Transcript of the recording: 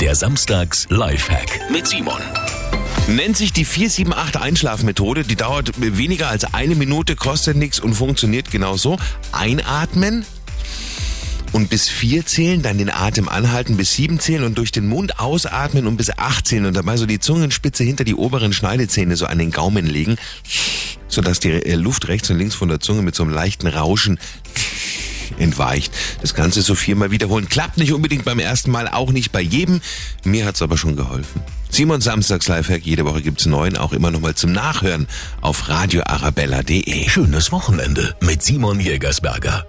Der Samstags Lifehack mit Simon. Nennt sich die 478 Einschlafmethode. Die dauert weniger als eine Minute, kostet nichts und funktioniert genau so. Einatmen und bis vier zählen, dann den Atem anhalten, bis sieben zählen und durch den Mund ausatmen und bis acht zählen und dabei so die Zungenspitze hinter die oberen Schneidezähne so an den Gaumen legen, sodass die äh, Luft rechts und links von der Zunge mit so einem leichten Rauschen entweicht. Das Ganze so viermal wiederholen. Klappt nicht unbedingt beim ersten Mal, auch nicht bei jedem. Mir hat's aber schon geholfen. Simon Samstags Lifehack, jede Woche gibt's neun, auch immer nochmal zum Nachhören auf radioarabella.de. Schönes Wochenende mit Simon Jägersberger.